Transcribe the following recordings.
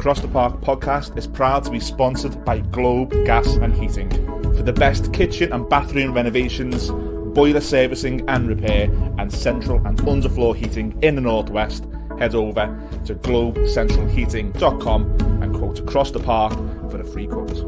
Across the Park podcast is proud to be sponsored by Globe Gas and Heating. For the best kitchen and bathroom renovations, boiler servicing and repair, and central and underfloor heating in the Northwest, head over to globecentralheating.com and quote Across the Park for a free quote.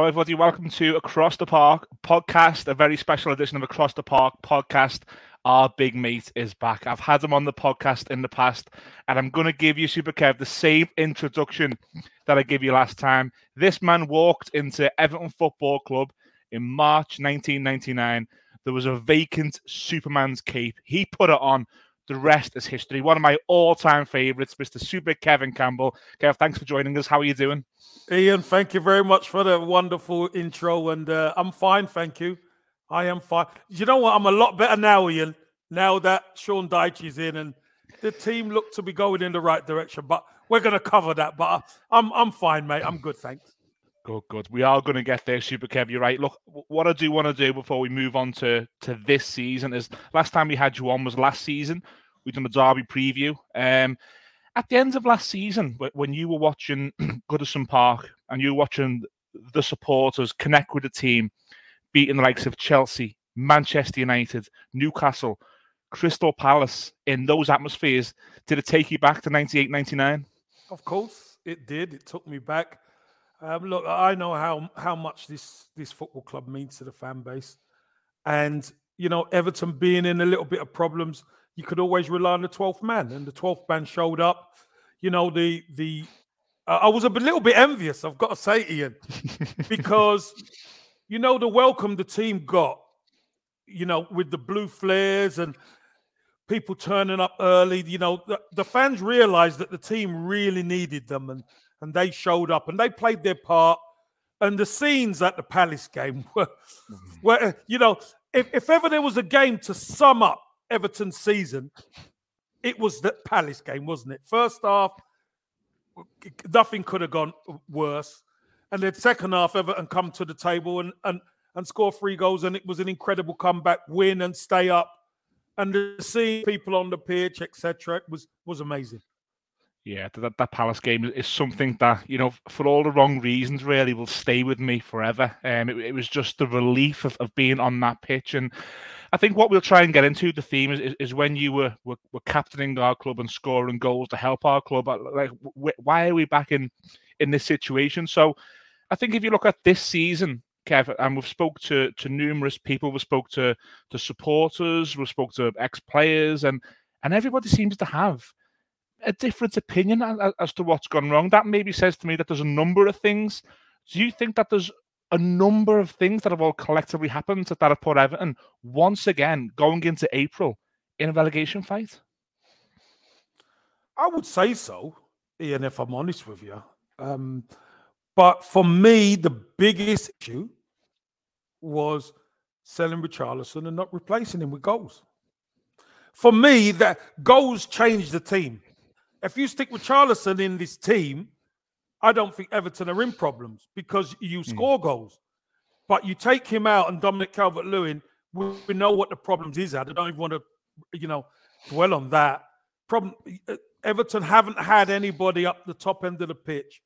Hello, everybody. Welcome to Across the Park podcast, a very special edition of Across the Park podcast. Our big mate is back. I've had him on the podcast in the past, and I'm going to give you, Super Kev, the same introduction that I gave you last time. This man walked into Everton Football Club in March 1999. There was a vacant Superman's cape. He put it on. The rest is history. One of my all-time favourites, Mr. Super Kevin Campbell. Kev, thanks for joining us. How are you doing? Ian, thank you very much for the wonderful intro, and uh, I'm fine, thank you. I am fine. You know what? I'm a lot better now, Ian. Now that Sean Dyche is in, and the team look to be going in the right direction. But we're going to cover that. But I'm I'm fine, mate. I'm good, thanks. Good, good. We are going to get there, Super Kev. You're right. Look, what I do want to do before we move on to to this season is last time we had you on was last season. We done a derby preview. Um, at the end of last season, when you were watching Goodison Park and you were watching the supporters connect with the team, beating the likes of Chelsea, Manchester United, Newcastle, Crystal Palace in those atmospheres, did it take you back to 98, 99? Of course, it did. It took me back. Um, look, I know how how much this this football club means to the fan base, and you know Everton being in a little bit of problems you could always rely on the 12th man, and the 12th man showed up. You know, the the uh, I was a little bit envious, I've got to say, Ian, because you know the welcome the team got, you know, with the blue flares and people turning up early. You know, the, the fans realized that the team really needed them, and and they showed up and they played their part. And the scenes at the Palace game were, mm-hmm. were you know, if, if ever there was a game to sum up Everton season, it was the Palace game, wasn't it? First half, nothing could have gone worse. And then second half, Everton come to the table and and and score three goals, and it was an incredible comeback, win and stay up. And to see people on the pitch, etc., was was amazing. Yeah, that, that Palace game is something that, you know, for all the wrong reasons, really will stay with me forever. Um, it, it was just the relief of, of being on that pitch. And I think what we'll try and get into the theme is, is when you were, were, were captaining our club and scoring goals to help our club. Uh, like, why are we back in in this situation? So, I think if you look at this season, Kev, and we've spoke to to numerous people, we spoke to to supporters, we spoke to ex players, and and everybody seems to have a different opinion as, as to what's gone wrong. That maybe says to me that there's a number of things. Do you think that there's a number of things that have all collectively happened that have put Everton once again going into April in a relegation fight? I would say so, Ian, if I'm honest with you. Um, but for me, the biggest issue was selling Richarlison and not replacing him with goals. For me, that goals change the team if you stick with Richarlison in this team, I don't think Everton are in problems because you hmm. score mm. goals. But you take him out and Dominic Calvert Lewin, we, we, know what the problems is at. I don't even want to, you know, dwell on that. Problem Everton haven't had anybody up the top end of the pitch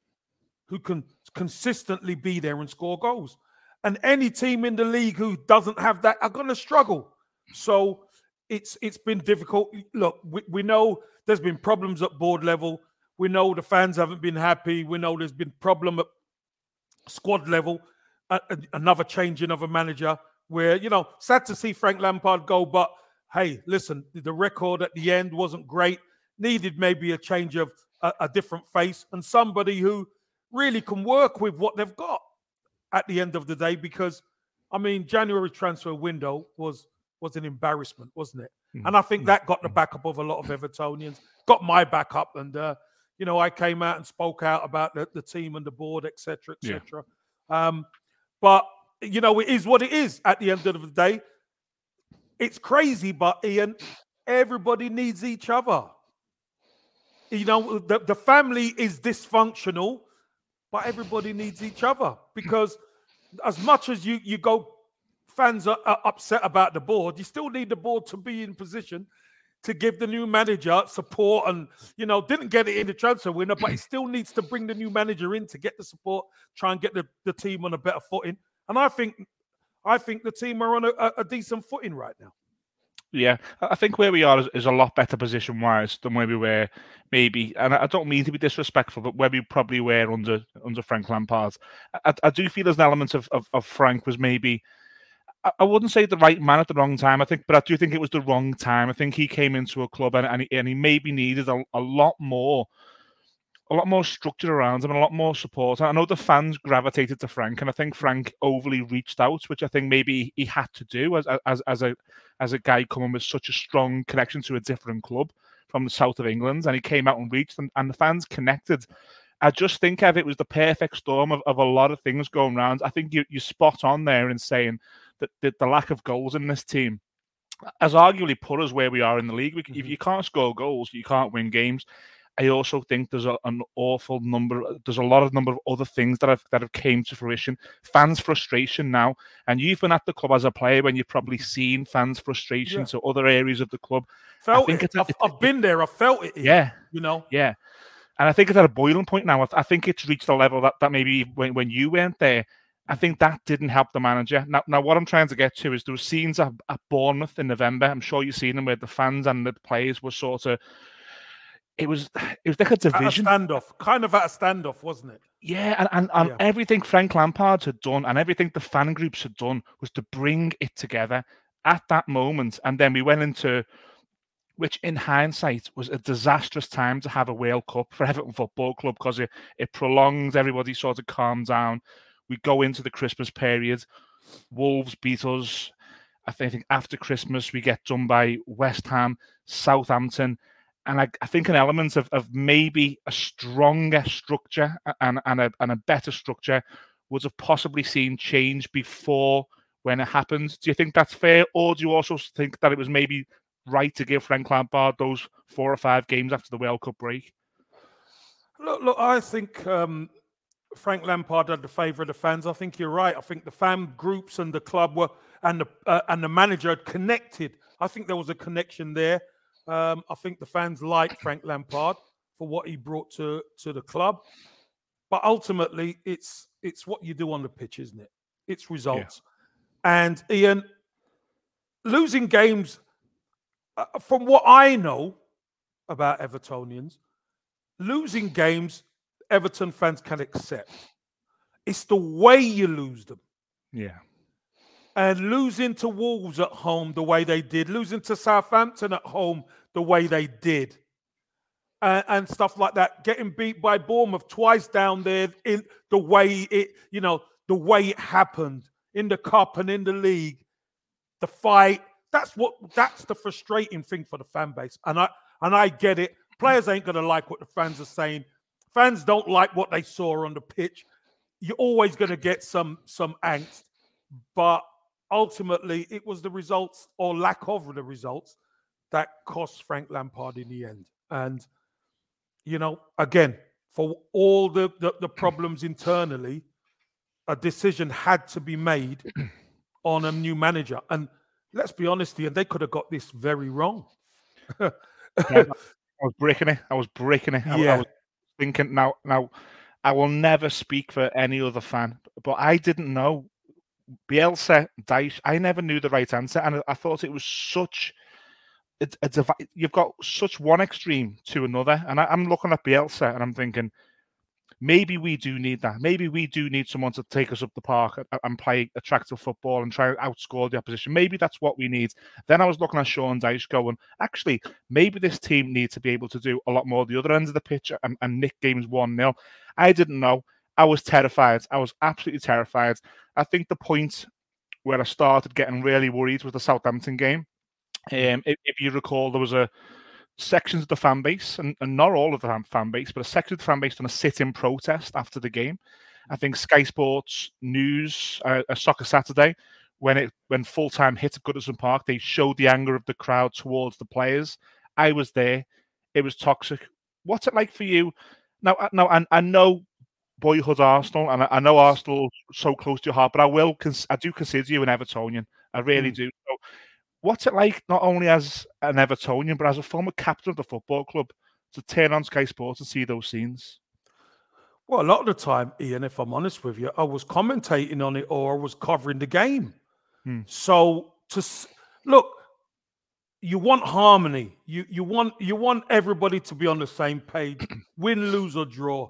who can consistently be there and score goals. And any team in the league who doesn't have that are going to struggle. So it's it's been difficult. Look, we, we know there's been problems at board level. We know the fans haven't been happy. We know there's been problem at squad level. Uh, another changing of a manager where you know sad to see Frank Lampard go, but hey, listen, the record at the end wasn't great. Needed maybe a change of a, a different face and somebody who really can work with what they've got at the end of the day. Because I mean, January transfer window was was an embarrassment, wasn't it? Mm-hmm. And I think that got the mm-hmm. backup of a lot of Evertonians, got my backup, and uh, you know I came out and spoke out about the, the team and the board, etc., etc. Yeah. Um, but you know it is what it is. At the end of the day, it's crazy, but Ian, everybody needs each other. You know, the, the family is dysfunctional, but everybody needs each other because as much as you you go fans are, are upset about the board, you still need the board to be in position to give the new manager support and you know didn't get it in the transfer window but he still needs to bring the new manager in to get the support try and get the, the team on a better footing and i think i think the team are on a, a decent footing right now yeah, I think where we are is, is a lot better position wise than where we were maybe, and I don't mean to be disrespectful, but where we probably were under under Frank Lampard. I, I do feel there's an element of, of, of Frank was maybe I wouldn't say the right man at the wrong time. I think, but I do think it was the wrong time. I think he came into a club and, and, he, and he maybe needed a, a lot more, a lot more structure around him and a lot more support. I know the fans gravitated to Frank, and I think Frank overly reached out, which I think maybe he had to do as as as a as a guy coming with such a strong connection to a different club from the south of England, and he came out and reached, and, and the fans connected. I just think of it was the perfect storm of, of a lot of things going around. I think you you spot on there in saying that the, the lack of goals in this team has arguably put us where we are in the league. Mm-hmm. If you can't score goals, you can't win games. I also think there's a, an awful number. There's a lot of number of other things that have that have came to fruition. Fans' frustration now, and you've been at the club as a player when you've probably seen fans' frustration yeah. to other areas of the club. Felt I think it. I've, it, I've been there. I felt it. Yeah, you know. Yeah, and I think it's at a boiling point now. I think it's reached a level that, that maybe when, when you went there, I think that didn't help the manager. Now, now what I'm trying to get to is those scenes at, at Bournemouth in November. I'm sure you've seen them where the fans and the players were sort of. It was it was like a division a standoff, kind of at a standoff, wasn't it? Yeah, and, and, and yeah. everything Frank Lampard had done and everything the fan groups had done was to bring it together at that moment. And then we went into which in hindsight was a disastrous time to have a World Cup for Everton Football Club because it, it prolongs everybody sort of calm down we go into the Christmas period. Wolves beat us. I think after Christmas we get done by West Ham, Southampton, and I, I think an element of, of maybe a stronger structure and, and, a, and a better structure would have possibly seen change before when it happened. Do you think that's fair, or do you also think that it was maybe right to give Frank Lampard those four or five games after the World Cup break? Look, look I think um, Frank Lampard had the favour of the fans. I think you're right. I think the fan groups and the club were and the uh, and the manager had connected. I think there was a connection there. Um, I think the fans liked Frank Lampard for what he brought to to the club. But ultimately, it's it's what you do on the pitch, isn't it? It's results. Yeah. And Ian, losing games, uh, from what I know about Evertonians, losing games Everton fans can accept. It's the way you lose them. Yeah. And losing to Wolves at home the way they did, losing to Southampton at home the way they did, and, and stuff like that, getting beat by Bournemouth twice down there in the way it, you know, the way it happened in the cup and in the league, the fight. That's what that's the frustrating thing for the fan base. And I and I get it. Players ain't gonna like what the fans are saying fans don't like what they saw on the pitch. You're always going to get some some angst, but ultimately it was the results or lack of the results that cost Frank Lampard in the end. And you know, again, for all the, the, the problems internally, a decision had to be made on a new manager. And let's be honest here, they could have got this very wrong. yeah, I was breaking it. I was breaking it. I, yeah. I was thinking now now I will never speak for any other fan, but I didn't know Bielsa, Dyche. I never knew the right answer, and I thought it was such a, a you've got such one extreme to another, and I, am looking at Bielsa and I'm thinking maybe we do need that. Maybe we do need someone to take us up the park and, and play attractive football and try to outscore the opposition. Maybe that's what we need. Then I was looking at Sean Dyche going, actually, maybe this team needs to be able to do a lot more the other end of the pitch and, and nick games 1 0. I didn't know. I was terrified. I was absolutely terrified. I think the point where I started getting really worried was the Southampton game. Um, if, if you recall, there was a sections of the fan base, and, and not all of the fan base, but a section of the fan base on a sit-in protest after the game. I think Sky Sports News, uh, a Soccer Saturday, when it when full time hit at Goodison Park, they showed the anger of the crowd towards the players. I was there. It was toxic. what's it like for you now? Now, I, I know boyhood Arsenal, and I, I know Arsenal so close to your heart, but I will, cons- I do consider you an Evertonian. I really mm. do. What's it like not only as an Evertonian, but as a former captain of the football club to turn on Sky Sports and see those scenes? Well, a lot of the time, Ian, if I'm honest with you, I was commentating on it or I was covering the game. Hmm. So to look, you want harmony. You you want you want everybody to be on the same page, win, lose or draw.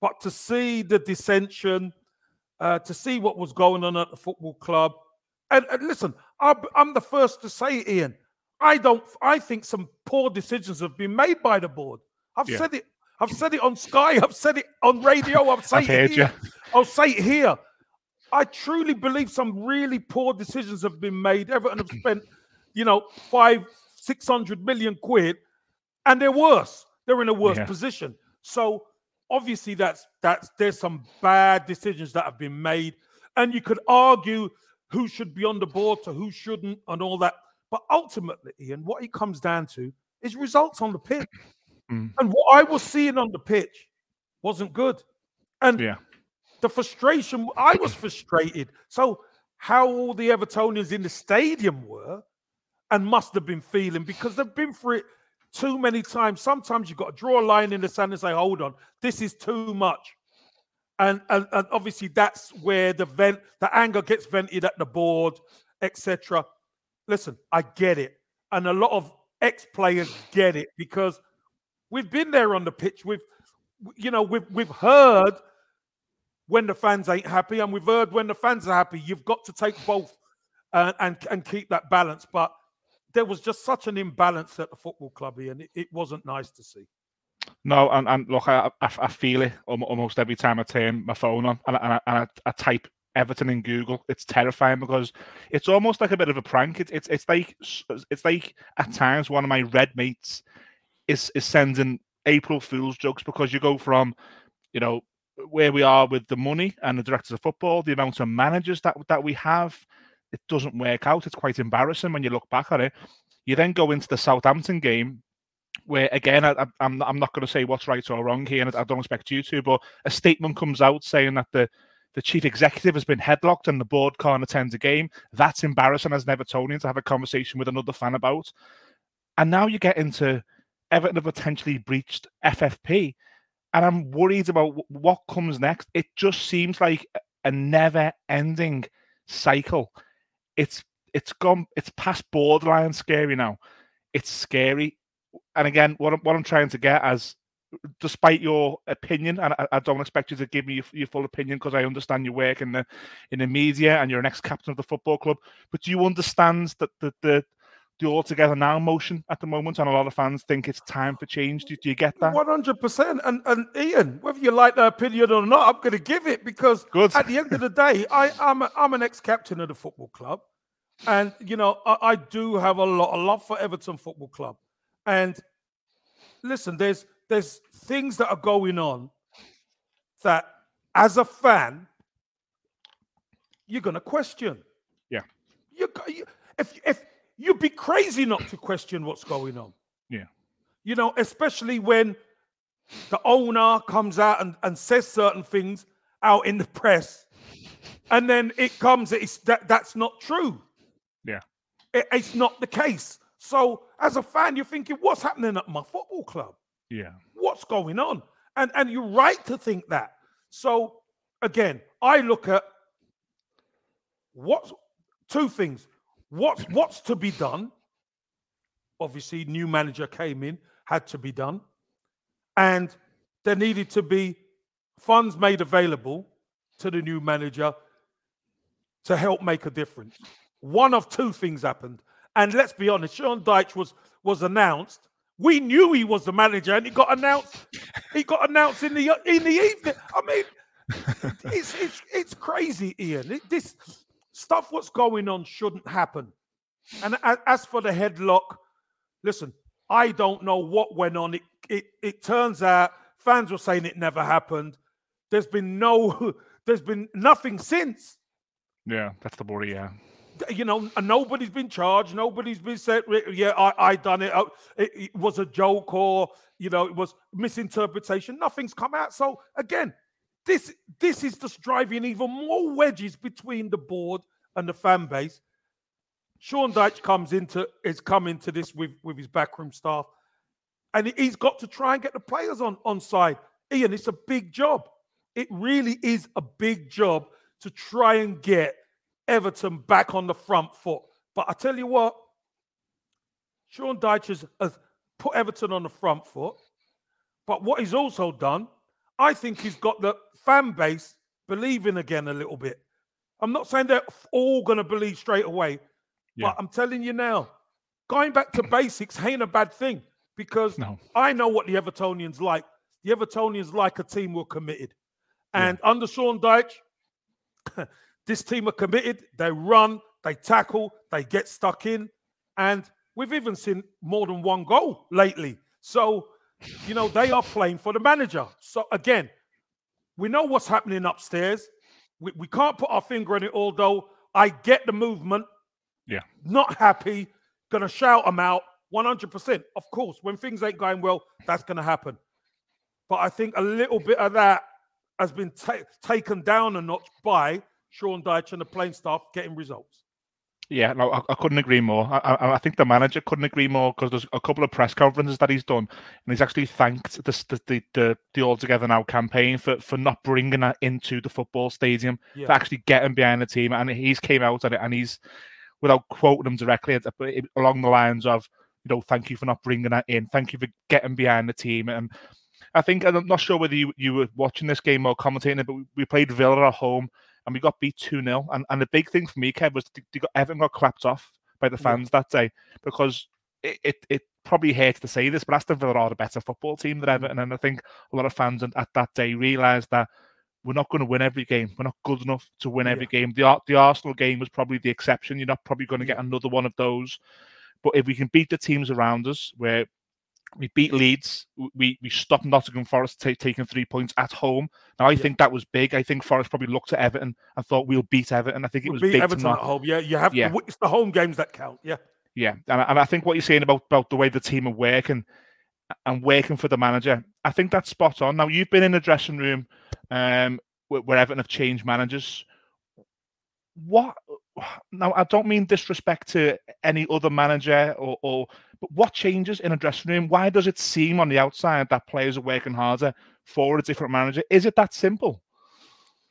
But to see the dissension, uh, to see what was going on at the football club, and, and listen, I'm, I'm the first to say, Ian, I don't. I think some poor decisions have been made by the board. I've yeah. said it. I've said it on Sky. I've said it on radio. I've said it here. You. I'll say it here. I truly believe some really poor decisions have been made. Everton have spent, you know, five, six hundred million quid, and they're worse. They're in a worse yeah. position. So obviously, that's that's there's some bad decisions that have been made, and you could argue who should be on the board to who shouldn't, and all that. But ultimately, Ian, what it comes down to is results on the pitch. Mm. And what I was seeing on the pitch wasn't good. And yeah. the frustration, I was frustrated. So, how all the Evertonians in the stadium were and must have been feeling because they've been through it too many times. Sometimes you've got to draw a line in the sand and say, hold on, this is too much. And, and, and obviously that's where the vent, the anger gets vented at the board, etc. Listen, I get it. And a lot of ex-players get it because we've been there on the pitch. We've you know, we've we've heard when the fans ain't happy, and we've heard when the fans are happy. You've got to take both uh, and and keep that balance. But there was just such an imbalance at the football club here, and it, it wasn't nice to see. No, and, and look, I, I, I feel it almost every time I turn my phone on and, and, I, and I, I type Everton in Google. It's terrifying because it's almost like a bit of a prank. It's it's it's like it's like at times one of my red mates is is sending April Fool's jokes because you go from, you know, where we are with the money and the directors of football, the amount of managers that that we have, it doesn't work out. It's quite embarrassing when you look back at it. You then go into the Southampton game, where again, I, am I'm, I'm not going to say what's right or wrong here, and I don't expect you to, but a statement comes out saying that the the chief executive has been headlocked and the board can't attend a game. That's embarrassing as an Evertonian to have a conversation with another fan about. And now you get into Everton have potentially breached FFP, and I'm worried about what comes next. It just seems like a never-ending cycle. It's it's gone. It's past borderline scary now. It's scary, and again, what I'm, what I'm trying to get as, despite your opinion, and I, I don't expect you to give me your, your full opinion because I understand your work in the in the media and you're an ex-captain of the football club. But do you understand that the the the all together now motion at the moment, and a lot of fans think it's time for change. Do, do you get that? One hundred percent. And and Ian, whether you like that opinion or not, I'm going to give it because Good. at the end of the day, I am a, I'm an ex captain of the football club, and you know I, I do have a lot of love for Everton Football Club. And listen, there's there's things that are going on that as a fan you're going to question. Yeah. You, you if if You'd be crazy not to question what's going on. Yeah. You know, especially when the owner comes out and, and says certain things out in the press, and then it comes, it's that that's not true. Yeah. It, it's not the case. So as a fan, you're thinking, what's happening at my football club? Yeah. What's going on? And and you're right to think that. So again, I look at what two things. What's what's to be done? Obviously, new manager came in, had to be done, and there needed to be funds made available to the new manager to help make a difference. One of two things happened, and let's be honest, Sean Dyche was was announced. We knew he was the manager, and he got announced. he got announced in the in the evening. I mean, it's it's it's crazy, Ian. It, this Stuff what's going on shouldn't happen. And as for the headlock, listen, I don't know what went on. It, it, it turns out fans were saying it never happened. There's been no, there's been nothing since. Yeah, that's the worry. Yeah. You know, nobody's been charged. Nobody's been said, yeah, I, I done it. Oh, it. It was a joke or, you know, it was misinterpretation. Nothing's come out. So again, this this is just driving even more wedges between the board and the fan base. Sean Dyche comes into is coming to this with with his backroom staff, and he's got to try and get the players on on side. Ian, it's a big job. It really is a big job to try and get Everton back on the front foot. But I tell you what, Sean Dyche has, has put Everton on the front foot. But what he's also done, I think he's got the fan base believing again a little bit. I'm not saying they're all going to believe straight away, yeah. but I'm telling you now, going back to basics ain't a bad thing because no. I know what the Evertonians like. The Evertonians like a team who are committed. And yeah. under Sean Dyche, this team are committed. They run, they tackle, they get stuck in. And we've even seen more than one goal lately. So, you know, they are playing for the manager. So, again, we know what's happening upstairs. We, we can't put our finger on it, although I get the movement. Yeah. Not happy. Gonna shout them out 100%. Of course, when things ain't going well, that's gonna happen. But I think a little bit of that has been ta- taken down a notch by Sean Dyche and the playing staff getting results. Yeah, no, I, I couldn't agree more. I, I, think the manager couldn't agree more because there's a couple of press conferences that he's done, and he's actually thanked the the the, the All Together Now campaign for, for not bringing that into the football stadium, yeah. for actually getting behind the team. And he's came out at it, and he's without quoting him directly, along the lines of, you know, thank you for not bringing that in, thank you for getting behind the team, and I think I'm not sure whether you, you were watching this game or commentating it, but we played Villa at home and we got beat 2 0. And, and the big thing for me, Kev, was they got, got clapped off by the fans yeah. that day because it, it, it probably hates to say this, but Aston Villa are a better football team than mm. Everton. And I think a lot of fans at that day realised that we're not going to win every game. We're not good enough to win every yeah. game. The the Arsenal game was probably the exception. You're not probably going to get another one of those. But if we can beat the teams around us, where we beat Leeds. We we stopped Nottingham Forest t- taking three points at home. Now I yeah. think that was big. I think Forest probably looked at Everton and thought we'll beat Everton. I think it we'll was beat big Everton not... at home. Yeah, you have. Yeah. It's the home games that count. Yeah. Yeah, and, and I think what you're saying about about the way the team are working and working for the manager, I think that's spot on. Now you've been in the dressing room, um, where Everton have changed managers. What? Now I don't mean disrespect to any other manager or, or but what changes in a dressing room? Why does it seem on the outside that players are working harder for a different manager? Is it that simple?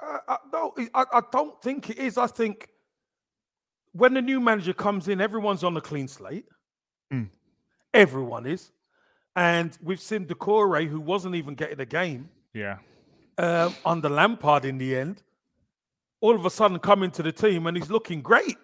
Uh, uh no, I, I don't think it is. I think when the new manager comes in, everyone's on a clean slate. Mm. Everyone is. And we've seen Doucouré, who wasn't even getting a game. Yeah. Uh, under Lampard in the end, all of a sudden come into the team and he's looking great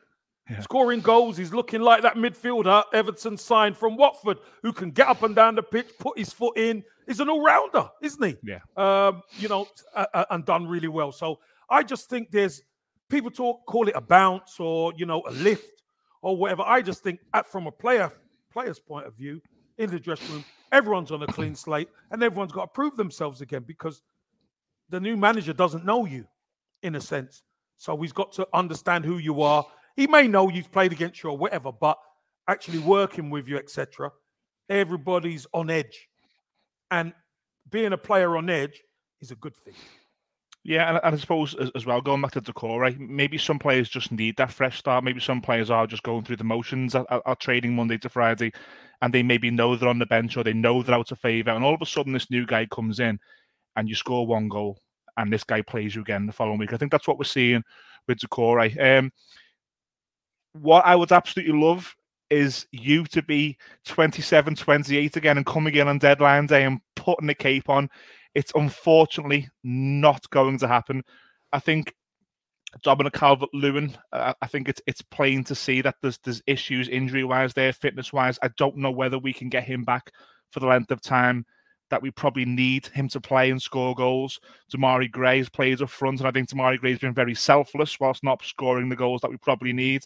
yeah. scoring goals. He's looking like that midfielder Everton signed from Watford, who can get up and down the pitch, put his foot in. He's an all-rounder, isn't he? Yeah. Um, you know, uh, and done really well. So I just think there's people talk call it a bounce or you know a lift or whatever. I just think at, from a player player's point of view in the dressing room, everyone's on a clean slate and everyone's got to prove themselves again because the new manager doesn't know you in a sense. So he's got to understand who you are he may know you've played against you or whatever, but actually working with you, etc. Everybody's on edge, and being a player on edge is a good thing. Yeah, and, I suppose as, well, going back to Doucouré, maybe some players just need that fresh start. Maybe some players are just going through the motions, are, are trading Monday to Friday, and they maybe know they're on the bench or they know they're out of favour. And all of a sudden, this new guy comes in and you score one goal, and this guy plays you again the following week. I think that's what we're seeing with Doucouré. Um, what I would absolutely love is you to be 27, 28 again and coming in on deadline day and putting the cape on. It's unfortunately not going to happen. I think Dominic Calvert Lewin, uh, I think it's it's plain to see that there's there's issues injury wise there, fitness wise. I don't know whether we can get him back for the length of time that we probably need him to play and score goals. Demarai Gray has played up front, and I think Demarai Gray's been very selfless whilst not scoring the goals that we probably need.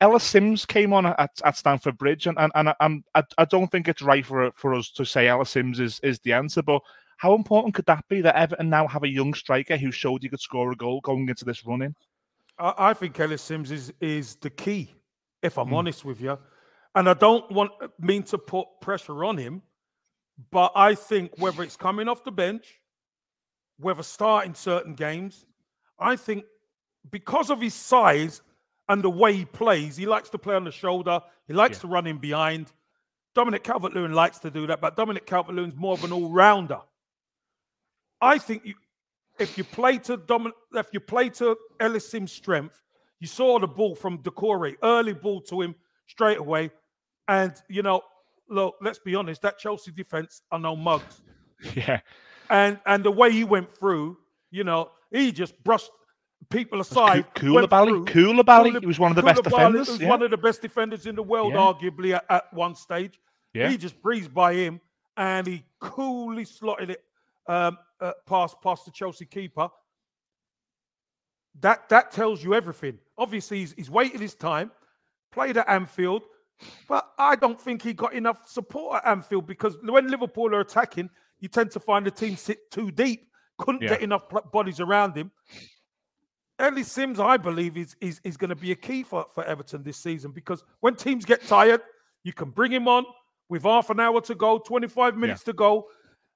Ellis Sims came on at, at Stamford Bridge, and and, and I, I don't think it's right for for us to say Ellis Sims is, is the answer. But how important could that be that Everton now have a young striker who showed he could score a goal going into this running? I, I think Ellis Sims is is the key. If I'm Mm. honest with you, and I don't want mean to put pressure on him, but I think whether it's coming off the bench, whether starting certain games, I think because of his size and the way he plays, he likes to play on the shoulder. He likes Yeah. to run in behind. Dominic Calvert-Lewin likes to do that, but Dominic Calvert-Lewin's more of an all-rounder. I think you, if you play to Domin, if you play to Ellis Sims' strength, you saw the ball from Doucouré, early ball to him straight away, and you know, look, let's be honest, that Chelsea defense are no mugs, Yeah, and and the way he went through, you know, he just brushed people aside. Koulibaly. Koulibaly, he was one of the best defenders. was Yeah, one of the best defenders in the world, Yeah. arguably at, at one stage. yeah, He just breezed by him and he coolly slotted it um, uh, past past the Chelsea keeper. That that tells you everything. Obviously, he's, he's waited his time, played at Anfield, but I don't think he got enough support at Anfield because when Liverpool are attacking, you tend to find the team sit too deep, couldn't Yeah. get enough bodies around him. Ellis Sims, I believe, is is, is going to be a key for, for Everton this season because when teams get tired, you can bring him on with half an hour to go, 25 minutes to go,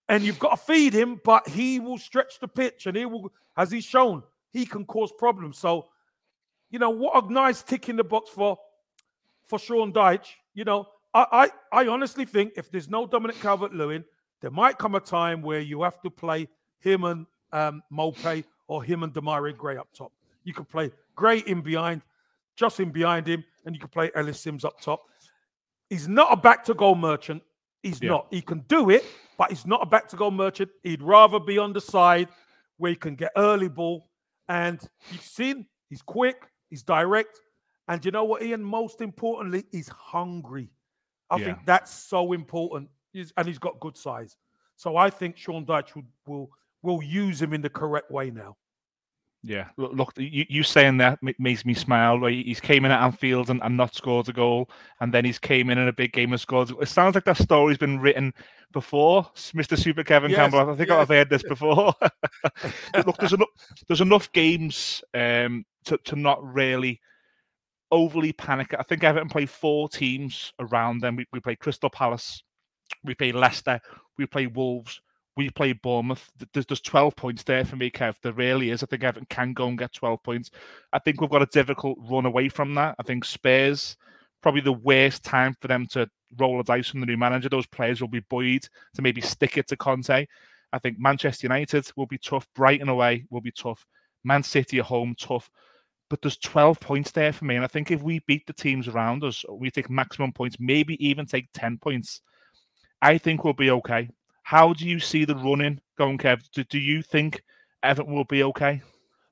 and you've got to feed him, but he will stretch the pitch and he will, as he's shown, he can cause problems. So, you know, what a nice tick in the box for for Sean Dyche. You know, I I, I honestly think if there's no Dominic Calvert-Lewin, there might come a time where you have to play him and um, or him and Demarai Gray up top. You could play Gray in behind, just in behind him, and you could play Ellis Sims up top. He's not a back to goal merchant. He's Yeah. not. He can do it, but he's not a back to goal merchant. He'd rather be on the side where he can get early ball. And you've seen he's quick, he's direct. And you know what, Ian? Most importantly, he's hungry. I Yeah. think that's so important. He's, and he's got good size. So I think Sean Dyche will, will will use him in the correct way now. yeah. Look, look you, you saying that makes me smile. He's came in at Anfield and, and not scored a goal, and then he's came in in a big game and scored. It sounds like that story's been written before, Mr. Super Kevin Yes, Campbell. I think yes. I've heard this before. Look, there's enough there's enough games um, to to not really overly panic. I think Everton play four teams around them. We, we play Crystal Palace, we play Leicester, we play Wolves, we play Bournemouth. There's there's 12 points there for me, Kev. There really is. I think Everton can go and get 12 points. I think we've got a difficult run away from that. I think Spurs probably the worst time for them to roll a dice from the new manager. Those players will be buoyed to maybe stick it to Conte. I think Manchester United will be tough. Brighton away will be tough. Man City at home, tough. But there's 12 points there for me. And I think if we beat the teams around us, we take maximum points, maybe even take 10 points, I think we'll be okay. How do you see the running going, Kev? Do, do you think Everton will be okay?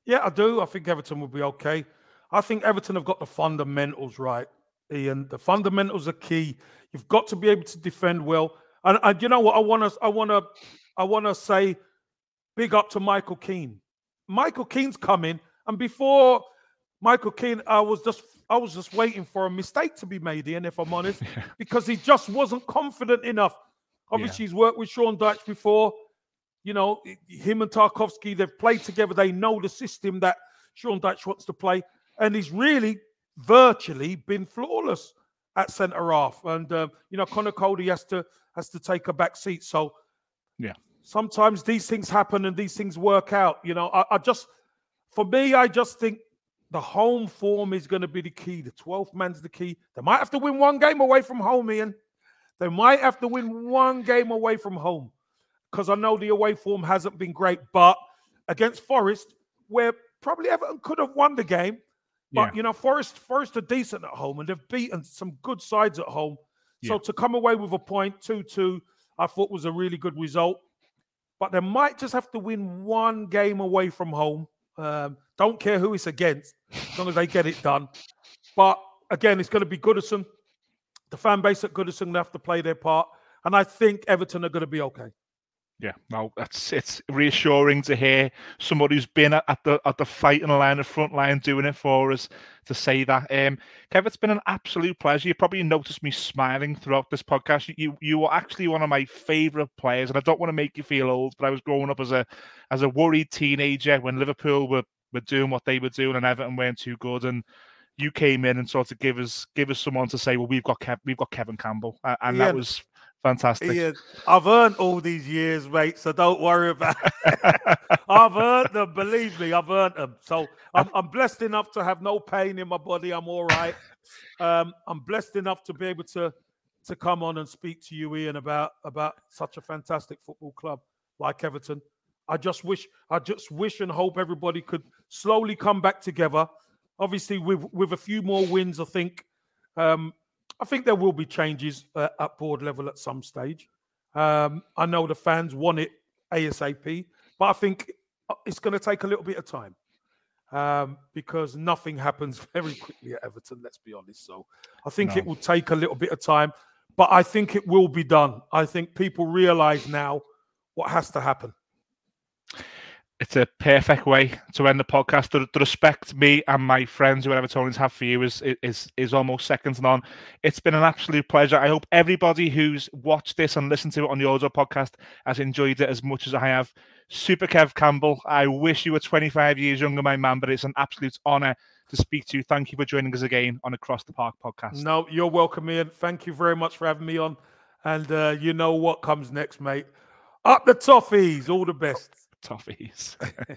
Yeah, I do. I think Everton will be okay. I think Everton have got the fundamentals right, Ian. The fundamentals are key. You've got to be able to defend well. And, and you know what? I want to, I want to, I want to say, big up to Michael Keane. Michael Keane's coming, and before Michael Keane, I was just, I was just waiting for a mistake to be made, Ian. If I'm honest, because he just wasn't confident enough. Obviously, he's worked with Sean Dyche before. You know, him and Tarkowski, they've played together. They know the system that Sean Dyche wants to play. And he's really virtually been flawless at centre half. And, uh, you know, Conor Coady has to has to take a back seat. So, Yeah. sometimes these things happen and these things work out. You know, I, I just, for me, I just think the home form is going to be the key. The 12th man's the key. They might have to win one game away from home, Ian. They might have to win one game away from home because I know the away form hasn't been great. But against Forest, where probably Everton could have won the game, but Yeah. you know, Forest Forest are decent at home and they've beaten some good sides at home. So Yeah. to come away with a point, two two, I thought was a really good result. But they might just have to win one game away from home. Um, don't care who it's against, as long as they get it done. But again, it's going to be Goodison. The fan base at Goodison have to play their part. And I think Everton are going to be okay. Yeah, no, that's it's reassuring to hear somebody who's been at, at the at the fighting line, the front line, doing it for us to say that. Um, Kev, it's been an absolute pleasure. You probably noticed me smiling throughout this podcast. You you, you were actually one of my favourite players, and I don't want to make you feel old, but I was growing up as a as a worried teenager when Liverpool were were doing what they were doing, and Everton weren't too good. And you came in and sort of give us give us someone to say, well, we've got Kev, we've got Kevin Campbell, and yeah. that was fantastic. Yeah, I've earned all these years, mate. So don't worry about. It. I've earned them. Believe me, I've earned them. So I'm, I'm, blessed enough to have no pain in my body. I'm all right. Um, I'm blessed enough to be able to to come on and speak to you, Ian, about about such a fantastic football club like Everton. I just wish, I just wish and hope everybody could slowly come back together. Obviously, with with a few more wins, I think, um, I think there will be changes uh, at board level at some stage. Um, I know the fans want it ASAP, but I think uh, it's going to take a little bit of time um, because nothing happens very quickly at Everton. Let's be honest. So I think no. it will take a little bit of time, but I think it will be done. I think people realise now what has to happen it's a perfect way to end the podcast. The, the, respect me and my friends, whoever Tony's have for you, is is is almost second to none. It's been an absolute pleasure. I hope everybody who's watched this and listened to it on the audio podcast has enjoyed it as much as I have. Super Kev Campbell, I wish you were 25 years younger, my man, but it's an absolute honour to speak to you. Thank you for joining us again on Across the Park podcast. No, you're welcome, Ian. Thank you very much for having me on. And uh, you know what comes next, mate. Up the toffees. All the best toffees